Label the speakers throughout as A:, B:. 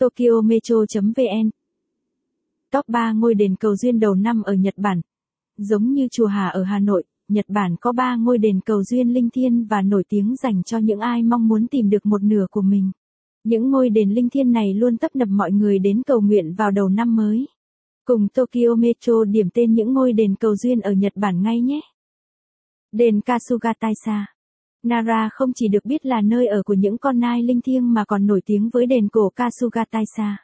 A: Tokyo Metro.vn Top 3 ngôi đền cầu duyên đầu năm ở Nhật Bản. Giống như chùa Hà ở Hà Nội, Nhật Bản có 3 ngôi đền cầu duyên linh thiêng và nổi tiếng dành cho những ai mong muốn tìm được một nửa của mình. Những ngôi đền linh thiêng này luôn tấp nập mọi người đến cầu nguyện vào đầu năm mới. Cùng Tokyo Metro điểm tên những ngôi đền cầu duyên ở Nhật Bản ngay nhé. Đền Kasuga Taisa Nara không chỉ được biết là nơi ở của những con nai linh thiêng mà còn nổi tiếng với đền cổ Kasugataisa.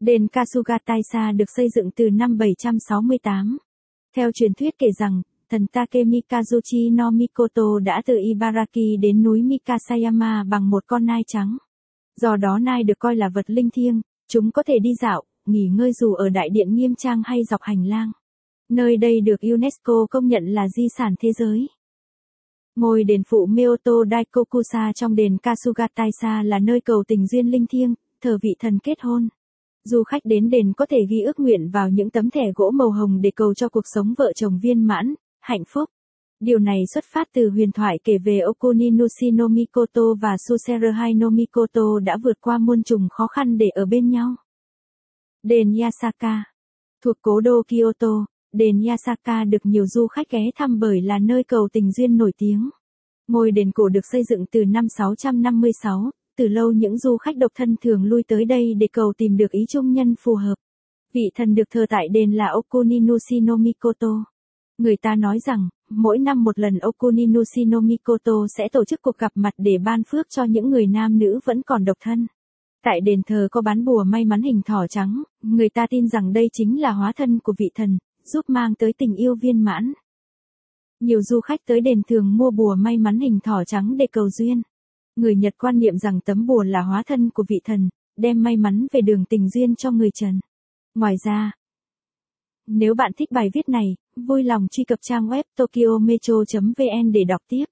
A: Đền Kasugataisa được xây dựng từ năm 768. Theo truyền thuyết kể rằng, thần Takemi Kazuchi no Mikoto đã từ Ibaraki đến núi Mikasayama bằng một con nai trắng. Do đó nai được coi là vật linh thiêng, chúng có thể đi dạo, nghỉ ngơi dù ở đại điện nghiêm trang hay dọc hành lang. Nơi đây được UNESCO công nhận là di sản thế giới. Ngôi đền phụ Myoto Daikokusa trong đền Kasugataisa là nơi cầu tình duyên linh thiêng, thờ vị thần kết hôn. Du khách đến đền có thể ghi ước nguyện vào những tấm thẻ gỗ màu hồng để cầu cho cuộc sống vợ chồng viên mãn, hạnh phúc. Điều này xuất phát từ huyền thoại kể về Okuninushi no Mikoto và Suserahai no Mikoto đã vượt qua muôn trùng khó khăn để ở bên nhau. Đền Yasaka Thuộc cố đô Kyoto, đền Yasaka được nhiều du khách ghé thăm bởi là nơi cầu tình duyên nổi tiếng. Ngôi đền cổ được xây dựng từ năm 656, từ lâu những du khách độc thân thường lui tới đây để cầu tìm được ý chung nhân phù hợp. Vị thần được thờ tại đền là Okuninushi no Mikoto. Người ta nói rằng, mỗi năm một lần Okuninushi no Mikoto sẽ tổ chức cuộc gặp mặt để ban phước cho những người nam nữ vẫn còn độc thân. Tại đền thờ có bán bùa may mắn hình thỏ trắng, người ta tin rằng đây chính là hóa thân của vị thần, giúp mang tới tình yêu viên mãn. Nhiều du khách tới đền thường mua bùa may mắn hình thỏ trắng để cầu duyên. Người Nhật quan niệm rằng tấm bùa là hóa thân của vị thần, đem may mắn về đường tình duyên cho người trần. Ngoài ra, nếu bạn thích bài viết này, vui lòng truy cập trang web tokyometro.vn để đọc tiếp.